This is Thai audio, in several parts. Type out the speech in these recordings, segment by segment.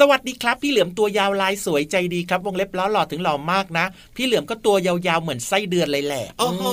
สวัสดีครับ พี่เหลือมตัวยาวลายสวยใจดีครับ วงเล็บล้อหล่อถึงหล่อมากนะ พี่เหลือมก็ตัวยาวๆเหมือนไส้เดือนเลยแหละโอ้โห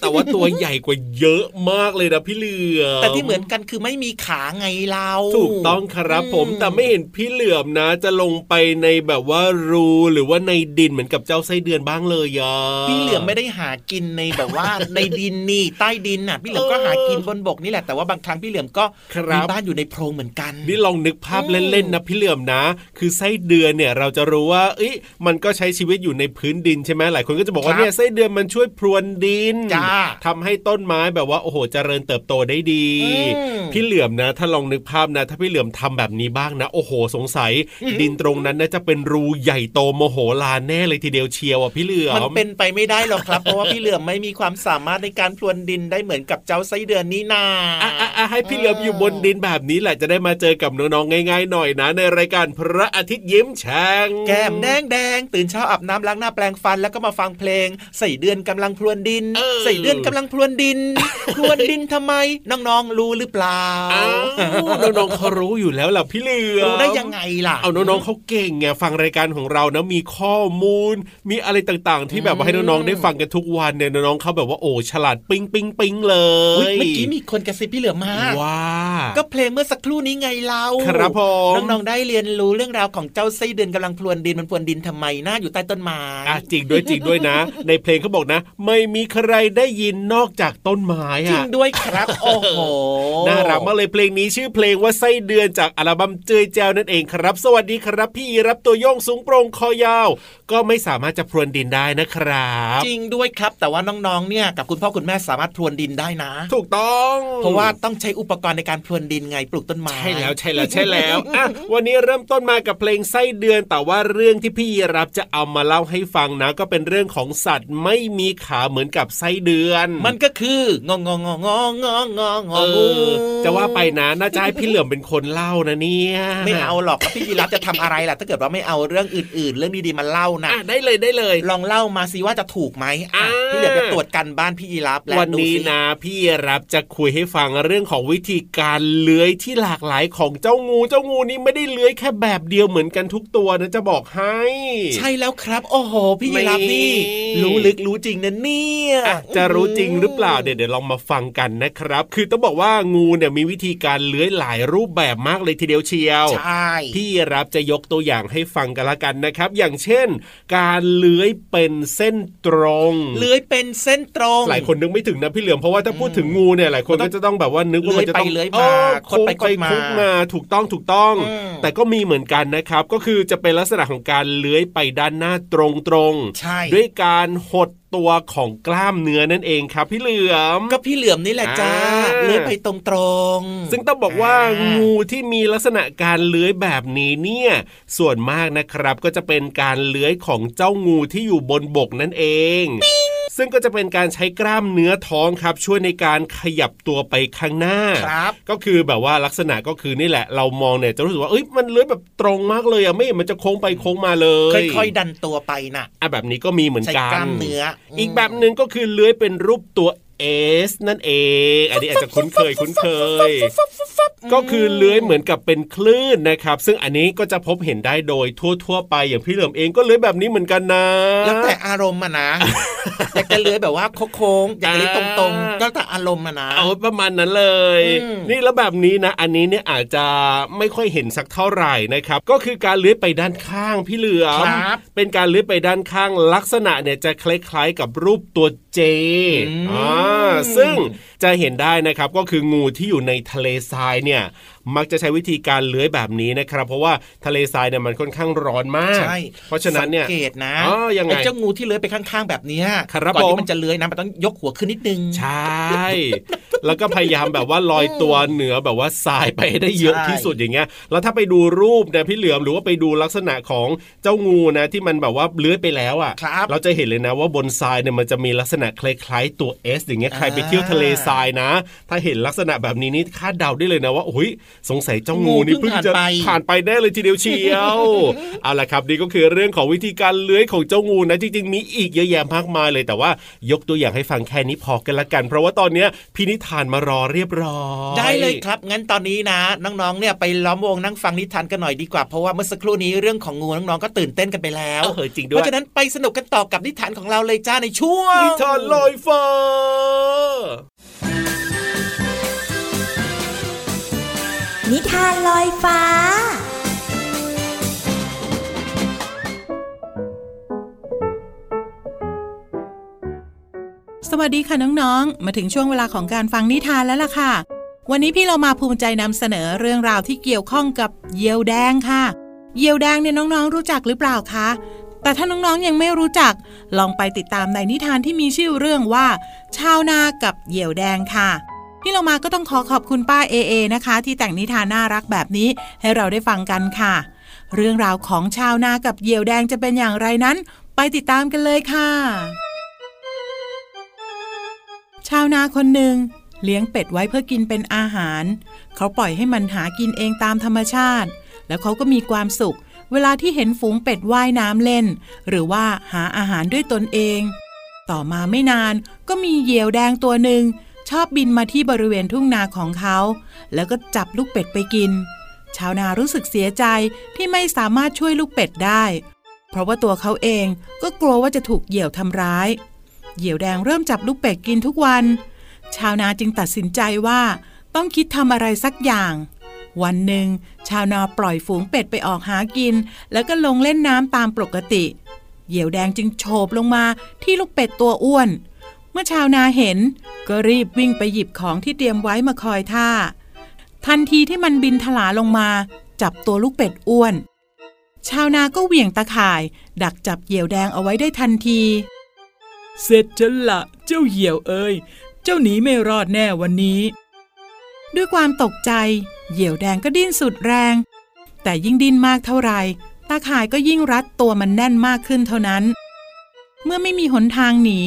แต่ว่าตัวใหญ่กว่าเยอะมากเลยนะพี่เหลือมแต่ที่เหมือนกันคือไม่มีขาไงเราถูกต้องครับผมอืมแต่ไม่เห็นพี่เหลือมนะ จะลงไปในแบบว่ารูหรือว่าในดินเหมือนกับเจ้าไส้เดือนบ้างเลยอะพี่เหลือมไม่ได้หากินในแบบว่าในดินนี่ใต้ดินน่ะ พี่เหลือมก็หากินบนบกนี่แหละแต่ว่าบางครั้งพี่เหลือมก็ครับมีบ้านอยู่ในโพรงเหมือนกันนี่ลองนึกภาพอืมเล่นๆนะพี่เหลือมนะ คือไส้เดือนเนี่ยเราจะรู้ว่าเอ้ยมันก็ใช้ชีวิตอยู่ในพื้นดินใช่ไหมหลายคนก็จะบอกว่าเนี่ยไส้เดือนมันช่วยพรวนดินจ้าทำให้ต้นไม้แบบว่าโอ้โหเจริญเติบโตได้ดีอืมพี่เหลือมนะ ถ้าลองนึกภาพนะ ถ้าพี่เหลือมทำแบบนี้บ้างนะ โอ้โห สงสัย ดินตรงนั้นน่าจะเป็นรูใหญ่โตโมโหลานแน่เลยทีเดียวเชียวอะพี่เหลือมมันเป็นไปไม่ได้หรอกครับเพราะว่าพี่เหลือมไม่มีความสามารถในการพรวนดินได้เหมือนกับเจ้าไส้เดือนนี่นาอะอะอะให้พี่เหลือมอยู่บนดินแบบนี้แหละจะได้มาเจอกับน้องๆง่าย ๆ หน่อยนะในรายการพระอาทิตย์ยิ้มแฉ่งแก้มแดงแดงตื่นเช้าอาบน้ำล้างหน้าแปลงฟันแล้วก็มาฟังเพลง ใส่เดือนกำลังพรวนดินเออใส่เดือนกำลังพรวนดิน พรวนดินทำไม น้องๆรู้หรือเปล่าอ้าวน้องๆเขารู้อยู่แล้วล่ะพี่เหลือมรู้ได้ยังไงล่ะเอาน้องๆเขาเก่งไงฟังรายการของเรานะมีข้อมูล มีอะไรต่างๆ ที่แบบว่าให้น้องๆได้ฟังกันทุกวันเนี่ยน้องๆเขาแบบว่าโอ้ฉลาดปิ๊งปิ๊งปิ๊งเลอุ๊ยยเมื่อกี้มีคนกระซิบพี่เหลือมมาว้าก็เพลงเมื่อสักครู่นี้ไงเราครับผมน้องๆได้เรียนรู้เรื่องราวของเจ้าไส้เดือนกำลังพรวนดินมันพรวนดินทำไมน่าอยู่ใต้ต้นไม้อะจริงด้วยจริงด้วยนะ ในเพลงเขาบอกนะ ไม่มีใครได้ยินนอกจากต้นไม้จริอะงด้วยครับโอ้โหน่ารักมากเลยเพลงนี้ชื่อเพลงว่าไส้เดือนจากอัลบั้มเจยแจวนั่นเองครับ สวัสดีครับ พี่รับตัวโยงสูงโปร่งคอยาว ก็ไม่สามารถจะพรวนดินได้นะครับ จริงด้วยครับ แต่ว่าน้องๆเนี่ยกับคุณพ่อคุณแม่สามารถพรวนดินได้นะ ถูกต้อง เพราะว่าต้องใช้อุปกรณ์ในการพรวนดินไงปลูกต้นไม้ใช่แล้วใช่แล้วใช่แล้วอะวันนี้เริ่มต้นมากับเพลงไส้เดือน แต่ว่าเรื่องที่พี่รับจะเอามาเล่าให้ฟังนะ ก็เป็นเรื่องของสัตว์ไม่มีขาเหมือนกับไส้เดือน มันก็คืององงองงองงองงเองูอจะว่าไปนะน่าจะให้พี่เหลือมเป็นคนเล่านะเนี่ยไม่เอาหรอกพี่ยีรับจะทำอะไรล่ะ ถ้าเกิดว่าไม่เอาเรื่องอื่นๆ เรื่องดีๆมาเล่านะได้เลยได้เลย ลองเล่ามาสิว่าจะถูกไหมพี่เหลือมจะตรวจกันบ้านพี่ยีรับและวันนี้นะ พี่รับจะคุยให้ฟังเรื่องของวิธีการเลื้อยที่หลากหลายของเจ้างูเจ้างูนี่ไม่ได้เลื้อยแค่แบบเดียวเหมือนกันทุกตัวนะจะบอกให้ ใช่แล้วครับ โอ้โห พี่ยีรับนี่นี่รู้ลึกรู้จริงนะเนี่ยอะจะรู้จริงหรือเปล่าเดี๋ยวเดี๋ยวลองมาฟังกันนะครับ คือต้องบอกว่างูเนี่ยมีวิธีการเลื้อยหลายรูปแบบมากเลยทีเดียวเชียวใช่พี่รับจะยกตัวอย่างให้ฟังกันละกันนะครับ อย่างเช่น การเลื้อยเป็นเส้นตรง เลื้อยเป็นเส้นตรง หลายคนนึกไม่ถึงนะพี่เหลือมเพราะว่าถ้าพูดถึงงูเนี่ยหลายคนก็จะต้องแบบว่านึกว่ามันจะต้องเลื้อยไปเลื้อยมาเออคดไปโค้งคดมาคุกมาถูกต้องถูกต้องอืมแต่ก็มีเหมือนกันนะครับ ก็คือจะเป็นลักษณะของการเลื้อยไปด้านหน้าตรงๆใช่ด้วยการหดตัวของกล้ามเนื้อนั่นเองครับ พี่เหลือมก็พี่เหลือมนี่แหละจ้าอ่าเลื้อยไปตรงๆ ซึ่งต้องบอกว่าอ่างูงูที่มีลักษณะการเลื้อยแบบนี้เนี่ย ส่วนมากนะครับก็จะเป็นการเลื้อยของเจ้างูที่อยู่บนบกนั่นเอง ซึ่งก็จะเป็นการใช้กล้ามเนื้อท้องครับ ช่วยในการขยับตัวไปข้างหน้าครับก็คือแบบว่าลักษณะก็คือนี่แหละ เรามองเนี่ยจะรู้สึกว่าเอ้ยมันเลื้อยแบบตรงมากเลยอะไม่เห็นมันจะโค้งไปโค้งมาเลยค่อยๆดันตัวไปน่ะอะแบบนี้ก็มีเหมือนใช้กันกล้ามเนื้อ อีกแบบหนึ่งก็คือเลื้อยเป็นรูปตัว เอสนั่นเอง อันนี้อาจจะคุ้นเคยคุ้นเคย ก็คือเลื้อยเหมือนกับเป็นคลื่นนะครับ ซึ่งอันนี้ก็จะพบเห็นได้โดยทั่ว ๆ ไปอย่างพี่เหลิมเองก็เลื้อยแบบนี้เหมือนกันนะ แล้วแต่อารมณ์อะนะอยากจะเลื้อยแบบว่าโค้งๆอยากจะเลื้อยตรงๆ ก็แต่อารมณ์อะนะเอาประมาณนั้นเลย นี่แล้วแบบนี้นะ อันนี้เนี่ยอาจจะไม่ค่อยเห็นสักเท่าไหร่นะครับ ก็คือการเลื้อยไปด้านข้างพี่เหลือมครับเป็นการเลื้อยไปด้านข้างลักษณะเนี่ยจะคล้ายๆกับรูปตัวเจอืมอ่าซึ่ง จะเห็นได้นะครับก็คืองูที่อยู่ในทะเลทรายเนี่ยมักจะใช้วิธีการเลื้อยแบบนี้นะครับ เพราะว่าทะเลทรายเนี่ยมันค่อนข้างร้อนมากใช่เพราะฉะนั้นเนี่ยสังเกตนะอ๋อยังไงไอ้เจ้างูที่เลื้อยไปข้างๆแบบเนี้ยครับก่อนผมที่มันจะเลื้อยนะมันต้องยกหัวขึ้นนิดนึงใช่แล้วก็พยายามแบบว่าลอยตัวเหนือแบบว่าทรายไปให้ได้เยอะใช่ที่สุดอย่างเงี้ย แล้วถ้าไปดูรูปเนี่ยพี่เหลือมหรือว่าไปดูลักษณะของเจ้างูนะที่มันแบบว่าเลื้อยไปแล้วอะครับเราจะเห็นเลยนะว่าบนทรายเนี่ยมันจะมีลักษณะคล้ายๆตัว S อย่างเงี้ยใครไปอ่าเที่ยวทะเลทรายนะ ถ้าเห็นลักษณะแบบนี้นี่คาดเดาได้เลยนะว่าโอ้ยสงสัยเจ้างูนี่งูเพิ่เพิ่งงผ่านจะไปผ่านไปแน่เลยทีเดียวเชียวเอาละครับนี่ก็คือเรื่องของวิธีการเลื้อยของเจ้างูนะจริงๆมีอีกเยอะแยะมากมายเลยแต่ว่ายกตัวอย่างให้ฟังแค่นี้พอกันละกัน เพราะว่าตอนเนี้ยพี่นิทานมารอเรียบร้อยได้เลยครับ งั้นตอนนี้นะ น้องๆเนี่ยไปล้อมวงนั่งฟังนิทานกันหน่อยดีกว่าเพราะว่าเมื่อสักครู่นี้เรื่องของงูน้องๆก็ตื่นเต้นกันไปแล้วเออจริงด้เพวยราะฉะนั้นไปสนุกกันต่อกับนิทานของเราเลยจ้าในช่วงนิทานลอยฟ้า นิทานลอยฟ้า สวัสดีค่ะน้องๆ มาถึงช่วงเวลาของการฟังนิทานแล้วล่ะค่ะ วันนี้พี่เรามาภูมิใจนำเสนอเรื่องราวที่เกี่ยวข้องกับเยียวแดงค่ะ เยียวแดงเนี่ยน้องๆ รู้จักหรือเปล่าคะ แต่ถ้าน้องๆ ยังไม่รู้จัก ลองไปติดตามในนิทานที่มีชื่อเรื่องว่า ชาวนากับเหยี่ยวแดงค่ะ พี่เรามาก็ต้องขอขอบคุณป้าเอเอนะคะ ที่แต่งนิทานน่ารักแบบนี้ให้เราได้ฟังกันค่ะ เรื่องราวของชาวนากับเหยี่ยวแดงจะเป็นอย่างไรนั้น ไปติดตามกันเลยค่ะ ชาวนาคนหนึ่งเลี้ยงเป็ดไว้เพื่อกินเป็นอาหาร เขาปล่อยให้มันหากินเองตามธรรมชาติ แล้วเขาก็มีความสุข เวลาที่เห็นฝูงเป็ดว่ายน้ำเล่น หรือว่าหาอาหารด้วยตนเอง ต่อมาไม่นานก็มีเหยี่ยวแดงตัวหนึ่ง ชอบบินมาที่บริเวณทุ่งนาของเขา แล้วก็จับลูกเป็ดไปกิน ชาวนารู้สึกเสียใจที่ไม่สามารถช่วยลูกเป็ดได้ เพราะว่าตัวเขาเองก็กลัวว่าจะถูกเหยี่ยวทำร้าย เหยี่ยวแดงเริ่มจับลูกเป็ดกินทุกวัน ชาวนาจึงตัดสินใจว่าต้องคิดทำอะไรสักอย่าง วันหนึ่ง ชาวนาปล่อยฝูงเป็ดไปออกหากิน แล้วก็ลงเล่นน้ำตามปกติ เหยี่ยวแดงจึงโฉบลงมาที่ลูกเป็ดตัวอ้วนเมื่อชาวนาเห็น ก็รีบวิ่งไปหยิบของที่เตรียมไว้มาคอยท่า ทันทีที่มันบินถลาลงมา จับตัวลูกเป็ดอ้วน ชาวนาก็เหวี่ยงตะข่าย ดักจับเหยี่ยวแดงเอาไว้ได้ทันที เสร็จฉันละเจ้าเหยี่ยวเอ้ยเจ้าหนีไม่รอดแน่วันนี้ ด้วยความตกใจ เหยี่ยวแดงก็ดิ้นสุดแรง แต่ยิ่งดิ้นมากเท่าไหร่ตาข่ายก็ยิ่งรัดตัวมันแน่นมากขึ้นเท่านั้น เมื่อไม่มีหนทางหนี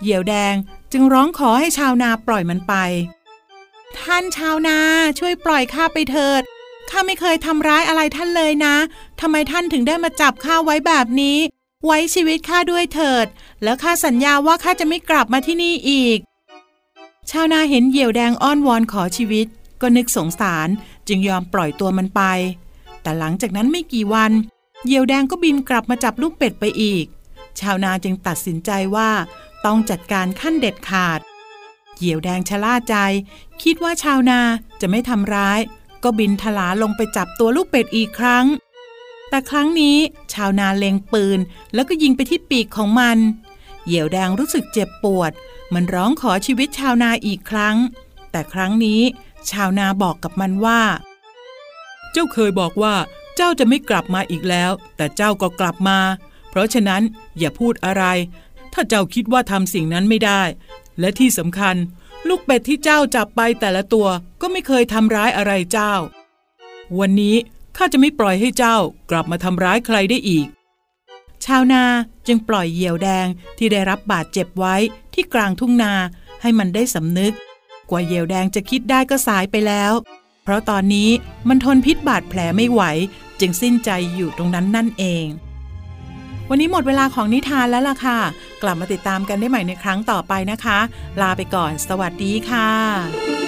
เหยี่ยวแดงจึงร้องขอให้ชาวนาปล่อยมันไป ท่านชาวนาช่วยปล่อยข้าไปเถิดข้าไม่เคยทำร้ายอะไรท่านเลยนะทำไมท่านถึงได้มาจับข้าไว้แบบนี้ ไว้ชีวิตข้าด้วยเถิด แล้วข้าสัญญาว่าข้าจะไม่กลับมาที่นี่อีก ชาวนาเห็นเหยี่ยวแดงอ้อนวอนขอชีวิต ก็นึกสงสารจึงยอมปล่อยตัวมันไป แต่หลังจากนั้นไม่กี่วัน เหยี่ยวแดงก็บินกลับมาจับลูกเป็ดไปอีก ชาวนาจึงตัดสินใจว่า ต้องจัดการขั้นเด็ดขาด เหยี่ยวแดงชะล่าใจ คิดว่าชาวนาจะไม่ทำร้าย ก็บินทลาลงไปจับตัวลูกเป็ดอีกครั้ง แต่ครั้งนี้ชาวนาเล็งปืน แล้วก็ยิงไปที่ปีกของมัน เหยี่ยวแดงรู้สึกเจ็บปวด มันร้องขอชีวิตชาวนาอีกครั้ง แต่ครั้งนี้ ชาวนาบอกกับมันว่า เจ้าเคยบอกว่าเจ้าจะไม่กลับมาอีกแล้ว แต่เจ้าก็กลับมา เพราะฉะนั้นอย่าพูดอะไร ถ้าเจ้าคิดว่าทำสิ่งนั้นไม่ได้ และที่สำคัญ ลูกเป็ดที่เจ้าจับไปแต่ละตัวก็ไม่เคยทำร้ายอะไรเจ้า วันนี้ข้าจะไม่ปล่อยให้เจ้ากลับมาทำร้ายใครได้อีก ชาวนาจึงปล่อยเหยี่ยวแดงที่ได้รับบาดเจ็บไว้ที่กลางทุ่งนาให้มันได้สำนึก กว่าเหยี่ยวแดงจะคิดได้ก็สายไปแล้ว เพราะตอนนี้มันทนพิษบาดแผลไม่ไหว จึงสิ้นใจอยู่ตรงนั้นนั่นเอง วันนี้หมดเวลาของนิทานแล้วล่ะค่ะ กลับมาติดตามกันได้ใหม่ในครั้งต่อไปนะคะ ลาไปก่อน สวัสดีค่ะ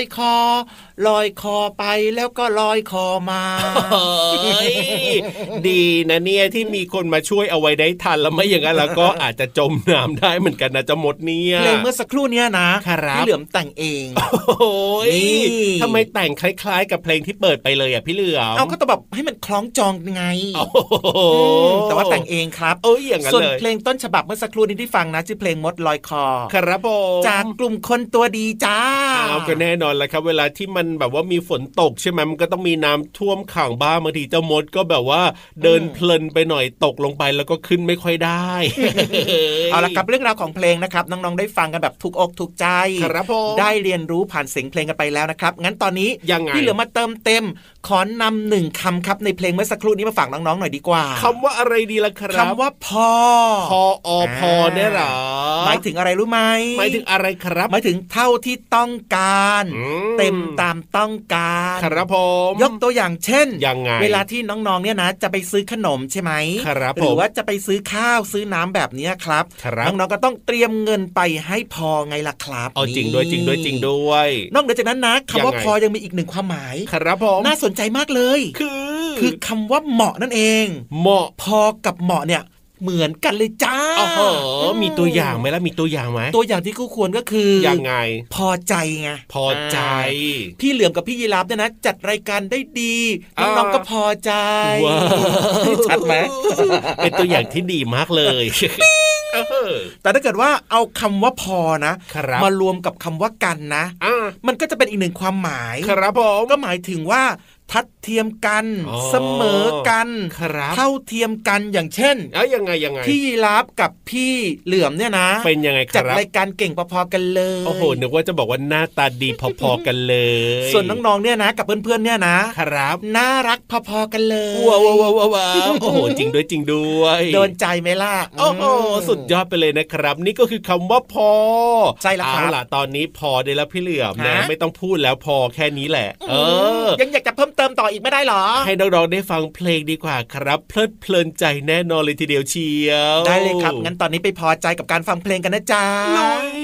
นั้นลอยคอ ลอยคอไปแล้วก็ลอยคอมาเฮ้ยดีนะเนี่ยที่มีคนมาช่วยเอาไว้ได้ทันแล้วไม่อย่างนั้นแล้วก็อาจจะจมน้ำได้เหมือนกันนะเจะหมดเนี่ยเพลงเมื่อสักครู่เนี้ยนะครับพี่เหลือมแต่งเองโอ้ยนี่ทำไมแต่งคล้ายๆ กับเพลงที่เปิดไปเลยอะพี่เหลือมเอาก็ต้องแบบให้มันคล้องจองไงโอ้โหมแต่ว่าแต่งเองครับเอ้ยอย่างนั้นส่วนเลยเพลงต้นฉบับเมื่อสักครู่นี้ที่ฟังนะชื่อเพลงมดลอยคอ ครับผมจากกลุ่มคนตัวดีจ้าเอาก็แน่นอนแหละครับ เวลาที่มันแบบว่ามีฝนตกใช่ไหมมันก็ต้องมีน้ำท่วมขังบ้างบางทีเจ้ามดก็แบบว่าเดินเพลินไปหน่อยตกลงไปแล้วก็ขึ้นไม่ค่อยได้ เอาละครับเรื่องราวของเพลงนะครับน้องๆได้ฟังกันแบบทุกอกทุกใจครับผมได้เรียนรู้ผ่านเสียงเพลงกันไปแล้วนะครับ งั้นตอนนี้ยังไงพี่เหลือมาเติมเต็มขอนำหนึ่งคำครับในเพลงเมื่อสักครู่นี้มาฝากน้องๆหน่อยดีกว่าคำว่าอะไรดีล่ะครับคำว่าพอพออพอเนี่ยเหรอหมายถึงอะไรรู้ไหมหมายถึงอะไรครับหมายถึงเท่าที่ต้องการอืมเต็มตามต้องการครับผมยกตัวอย่างเช่นยังไงเวลาที่น้องๆเนี่ยนะ จะไปซื้อขนมใช่ไหมครับหรือผมว่าจะไปซื้อข้าวซื้อน้ำแบบเนี้ยครับครับน้องๆก็ต้องเตรียมเงินไปให้พอไงล่ะครับเอาจริงด้วยจริงด้วยจริงด้วย นอกเหนือจากนั้นนะคำว่ายังไงพอยังมีอีกหนึ่งความหมายครับผมน่าสนใจมากเลย คือ คือคำว่าเหมาะนั่นเอง เหมาะพอกับเหมาะเนี่ย เหมือนกันเลยจ้าอ๋อเหรอมีตัวอย่างไหมล่ะมีตัวอย่างไหมตัวอย่างที่คู่ควรก็คือยังไง พอใจไงพอใจาพี่เหลือมกับพี่ยีราฟเนี่ยนะ จัดรายการได้ดีน้องอ่าๆก็พอใจว้าวชัดไหมเป็นตัวอย่างที่ดีมากเลยเออแต่ถ้าเกิดว่าเอาคำว่าพอนะครับมารวมกับคำว่ากันนะอ่ามันก็จะเป็นอีกหนึ่งความหมายครับผมก็หมายถึงว่า ทัดเทียมกันอ๋อเสมอกันครับเท่าเทียมกันอย่างเช่นเอ้ยยังไงยังไงพี่ยีราฟกับพี่เหลือมเนี่ยนะ เป็นยังไงคจัดรับรายการเก่งพอๆกันเลยโอ้โหนึกว่าจะบอกว่าหน้าตาดีพอๆกันเลย ส่วนน้องๆเนี่ยนะ กับเพื่อนๆเนี่ยนะครับน่ารักพอๆกันเลยว้าวว้าวว้าวว้าวโอ้โหจริงด้วยจริงด้วยโดนใจไหมล่ะโอ้โหมสุดยอดไปเลยนะครับ นี่ก็คือคำว่าพอใช่แล้วครับเอาล่ะตอนนี้พอได้แล้วพี่เหลือมนะฮะไม่ต้องพูดแล้วพอแค่นี้แหละ เออ ยังอยากจะเพิ่มเติมต่ออีกไม่ได้เหรอ ให้น้องๆได้ฟังเพลงดีกว่าครับ เพลิดเพลินใจแน่นอนเลยทีเดียวเชียว ได้เลยครับ งั้นตอนนี้ไปพอใจกับการฟังเพลงกันนะจ๊ะลุย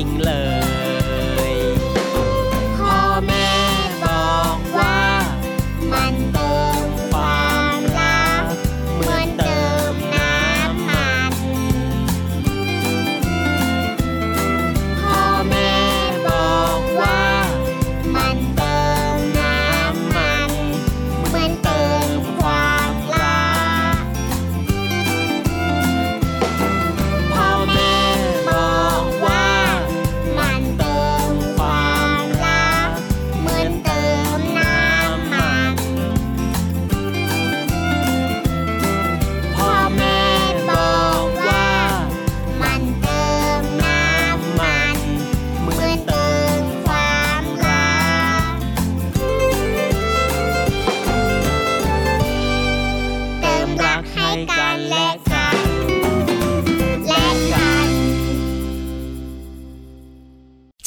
จริ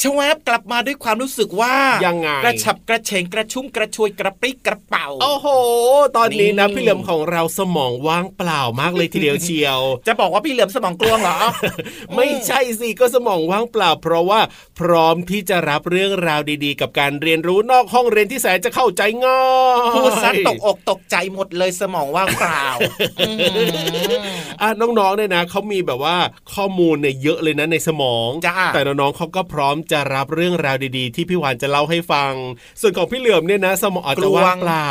ชวบกลับมาด้วยความรู้สึกว่ายังไงกระฉับกระเฉงกระชุ่มกระชวยกระปรี้กระเป๋า โอ้โห ตอนนี้นะนี่พี่เหลือมของเราสมองว่างเปล่ามากเลยทีเดียวเชียว จะบอกว่าพี่เหลือมสมองกลวงเหรอ ไม่ใช่สิก็สมองว่างเปล่า เพราะว่าพร้อมที่จะรับเรื่องราวดีๆ กับการเรียนรู้นอกห้องเรียนที่แสนจะเข้าใจง่ายพูดซะตกอกตกใจหมดเลยสมองว่างเปล่าอืมอะน้องๆเนี่ยนะเขามีแบบว่าข้อมูลเนี่ยเยอะเลยนะในสมองจ้าแต่น้องๆเขาก็พร้อมจะรับเรื่องราวดีๆ ที่พี่วานจะเล่าให้ฟัง ส่วนของพี่เหลือมเนี่ยนะ สมองอาจจะว่างเปล่า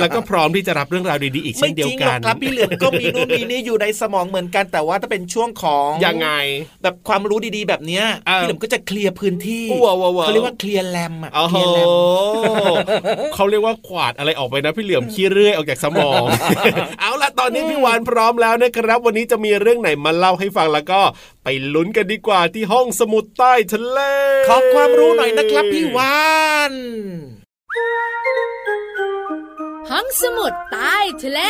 แล้วก็พร้อมที่จะรับเรื่องราวดีๆอีกไม่เช่นเดีจยวริงหรกัอกนครับพี่เหลือมก็มีนู่นมีนี่อยู่ในสมองเหมือนกัน แต่ว่าถ้าเป็นช่วงของยังไง แบบความรู้ดีๆแบบเนี้ยอ่าพี่เหลือมก็จะเคลียร์พื้นที่ว้าวว้าวว้าวเขาเรียกว่าเคลียร์แลมอะโอ้เคโหลียร์แลมเขาเรียกว่าขวาดอะไรออกไปนะพี่เหลือมขี้เรื่อยออกจากสมอง เอาล่ะตอนนี้พี่วานพร้อมแล้วนะครับ วันนี้จะมีเรื่องไหนมาเล่าให้ฟังแล้วก็ ไปลุ้นกันดีกว่าที่ห้องสมุดใต้ทะเล ขอความรู้หน่อยนะครับพี่วานห้องสมุดใต้ทะเล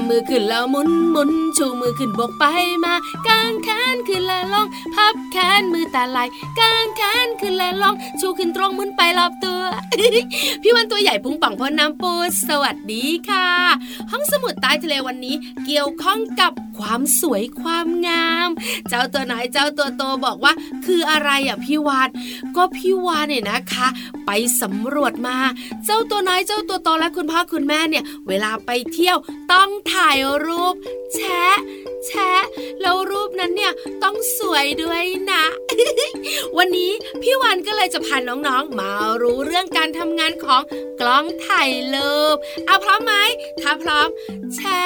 ำมือขึ้นแล้วหมุนหมุนชูมือขึ้นบกไปมากางแขนขึ้นและลง พับแขนมือตาไหลกางแขนขึ้นและลง ชูขึ้นตรงหมุนไปรอบตัว พี่วันตัวใหญ่พุงป่องพอน้ำปูสวัสดีค่ะ ห้องสมุดใต้ทะเลวันนี้เกี่ยวข้องกับ ความสวยความงาม เจ้าตัวไหนเจ้าตัวโตบอกว่า คืออะไรอะพี่วานก็พี่วานเนี่ยนะคะ ไปสำรวจมา เจ้าตัวน้อยเจ้าตัวโตและคุณพ่อคุณแม่เนี่ย เวลาไปเที่ยวต้องถ่ายรูป แชะ แชะแล้วรูปนั้นเนี่ยต้องสวยด้วยนะ วันนี้พี่วันก็เลยจะพาน้องๆ มารู้เรื่องการทำงานของกล้องถ่ายรูปเอาพร้อมไหมถ้าพร้อม แชะ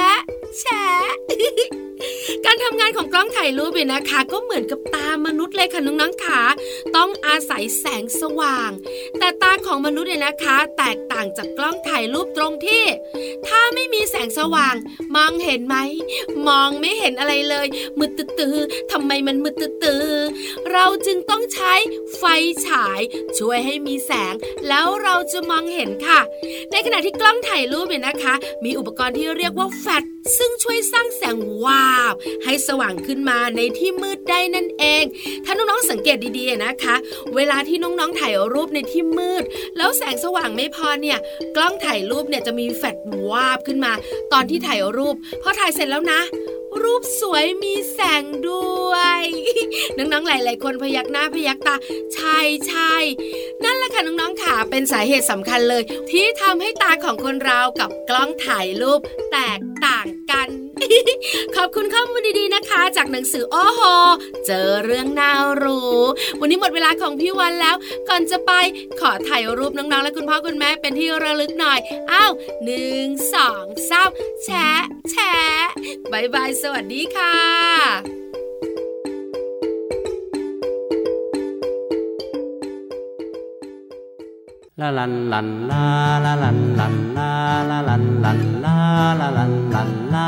แชะ การทำงานของกล้องถ่ายรูปเนี่ยนะคะ ก็เหมือนกับตามนุษย์เลยค่ะน้องๆขาต้องอาศัยแสงสว่าง แต่ตาของมนุษย์เนี่ยนะคะ แตกต่างจากกล้องถ่ายรูปตรงที่ ถ้าไม่มีแสงสว่าง มองเห็นไหมมองไม่เห็นอะไรเลยมืดตื้อทำไมมันมืดตื้อเราจึงต้องใช้ไฟฉาย ช่วยให้มีแสง แล้วเราจะมองเห็นค่ะ ในขณะที่กล้องถ่ายรูปเนี่ยนะคะ มีอุปกรณ์ที่เรียกว่าแฟลชซึ่งช่วยสร้างแสงวาบ ให้สว่างขึ้นมาในที่มืดได้นั่นเอง ถ้าน้องๆสังเกตดีๆนะคะ เวลาที่น้องๆถ่ายรูปในที่มืด แล้วแสงสว่างไม่พอเนี่ย กล้องถ่ายรูปเนี่ยจะมีแฟลชวาบขึ้นมา ตอนที่ถ่ายรูปพอถ่ายเสร็จแล้วนะรูปสวยมีแสงด้วย น้องๆ หลาย ๆ คนพยักหน้าพยักตา ใช่ใช่นั่นแหละค่ะน้องๆค่ะเป็นสาเหตุสำคัญเลย ที่ทำให้ตาของคนเรากับกล้องถ่ายรูปแตกต่างกัน ขอบคุณข้อมูลดีๆนะคะ จากหนังสือโอ้โห เจอเรื่องน่ารู้ วันนี้หมดเวลาของพี่วันแล้ว ก่อนจะไปขอถ่ายรูปน้องๆ และคุณพ่อคุณแม่เป็นที่ระลึกหน่อย อ้าวหนึ่งสองสามแชะแชะบายบาย สวัสดีค่ะ la lan lan la la lan lan la la lan lan la la lan lan la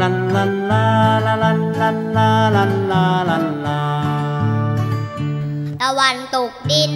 lan lan la la lan lan la lan la lan la ตะวันตกดิน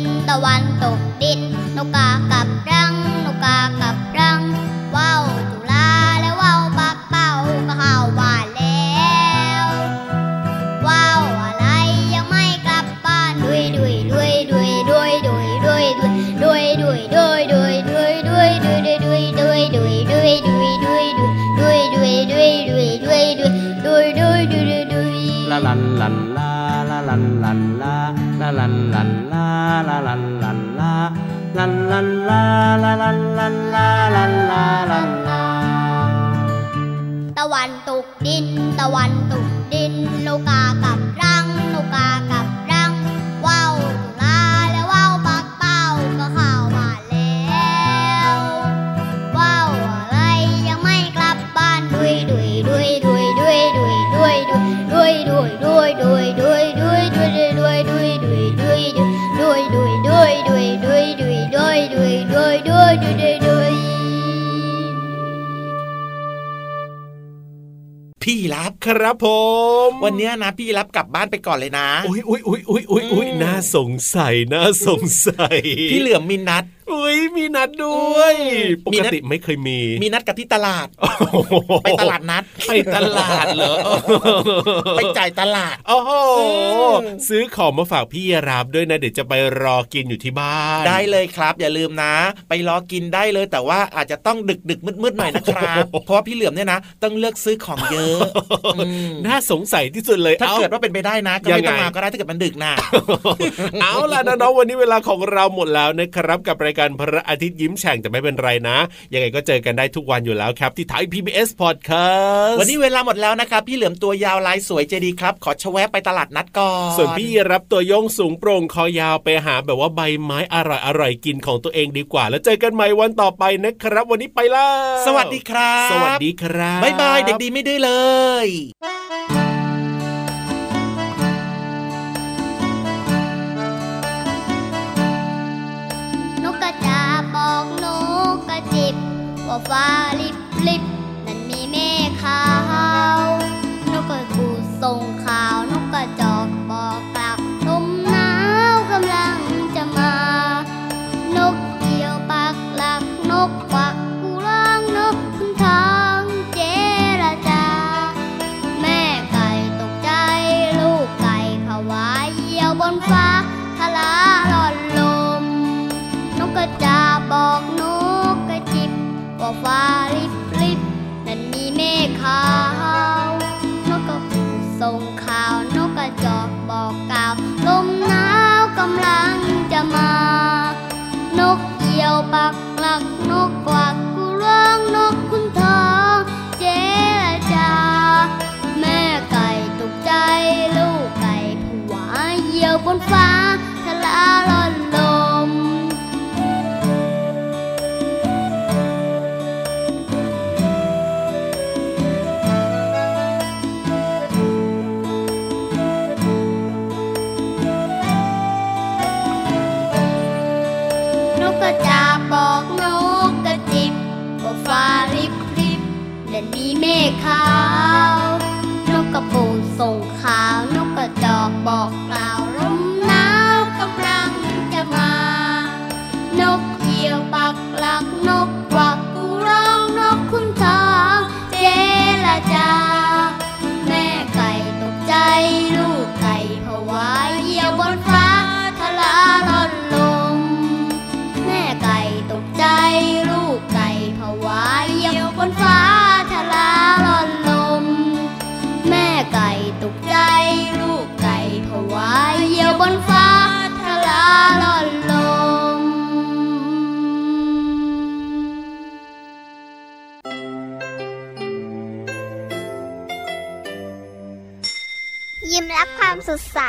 วัน รับครับผม วันเนี้ยนะพี่รับกลับบ้านไปก่อนเลยนะอุ้ยอุ้ยอุ้ยอุ้ยอุ้ยอุ้ยอืมน่าสงสัยน่าสงสัย พี่เหลือมมีนัด อุ้ยมีนัดด้วยปมีกนัดติไม่เคยมี มีนัดกับที่ตลาด ไปตลาดนัด ไปตลาดเหรอ ไปจ่ายตลาด โอ้โหมซื้อของมาฝากพี่รับด้วยนะ เดี๋ยวจะไปรอกินอยู่ที่บ้าน ได้เลยครับ อย่าลืมนะ ไปรอกินได้เลยแต่ว่าอาจจะต้องดึกดึกมืดมืดๆหน่อยนะครับ เพราะว่าพี่เหลือมเนี่ยนะ ต้องเลือกซื้อของเยอะอืมน่าสงสัยที่สุดเลย ถ้าอ้เกิดว่าเป็นไปได้นะก็ยัไม่งไงต้องมาก็ได้ถ้าเกิดมันดึกนะเอาล่ะน้องๆวันนี้เวลาของเราหมดแล้วนะครับกับรายการพระอาทิตย์ยิ้มแฉ่งแต่ไม่เป็นไรนะ ยังไงก็เจอกันได้ทุกวันอยู่แล้วครับ ที่ไทย PBS Podcast วันนี้เวลาหมดแล้วนะครับ พี่เหลือมตัวยาวลายสวยใจดีครับ ขอชะแวะไปตลาดนัดก่อนส่วนพี่รับตัวโยงสูงโปร่งคอยาวไปหาแบบว่าใบไม้อร่อยอร่อยๆกินของตัวเองดีกว่า แล้วเจอกันใหม่วันต่อไปนะครับ วันนี้ไปแล้วสวัสดีครับ สวัสดีครับบ๊ายบายเด็กดีไม่ดื้อเลย ว่าฟ้ ส่ง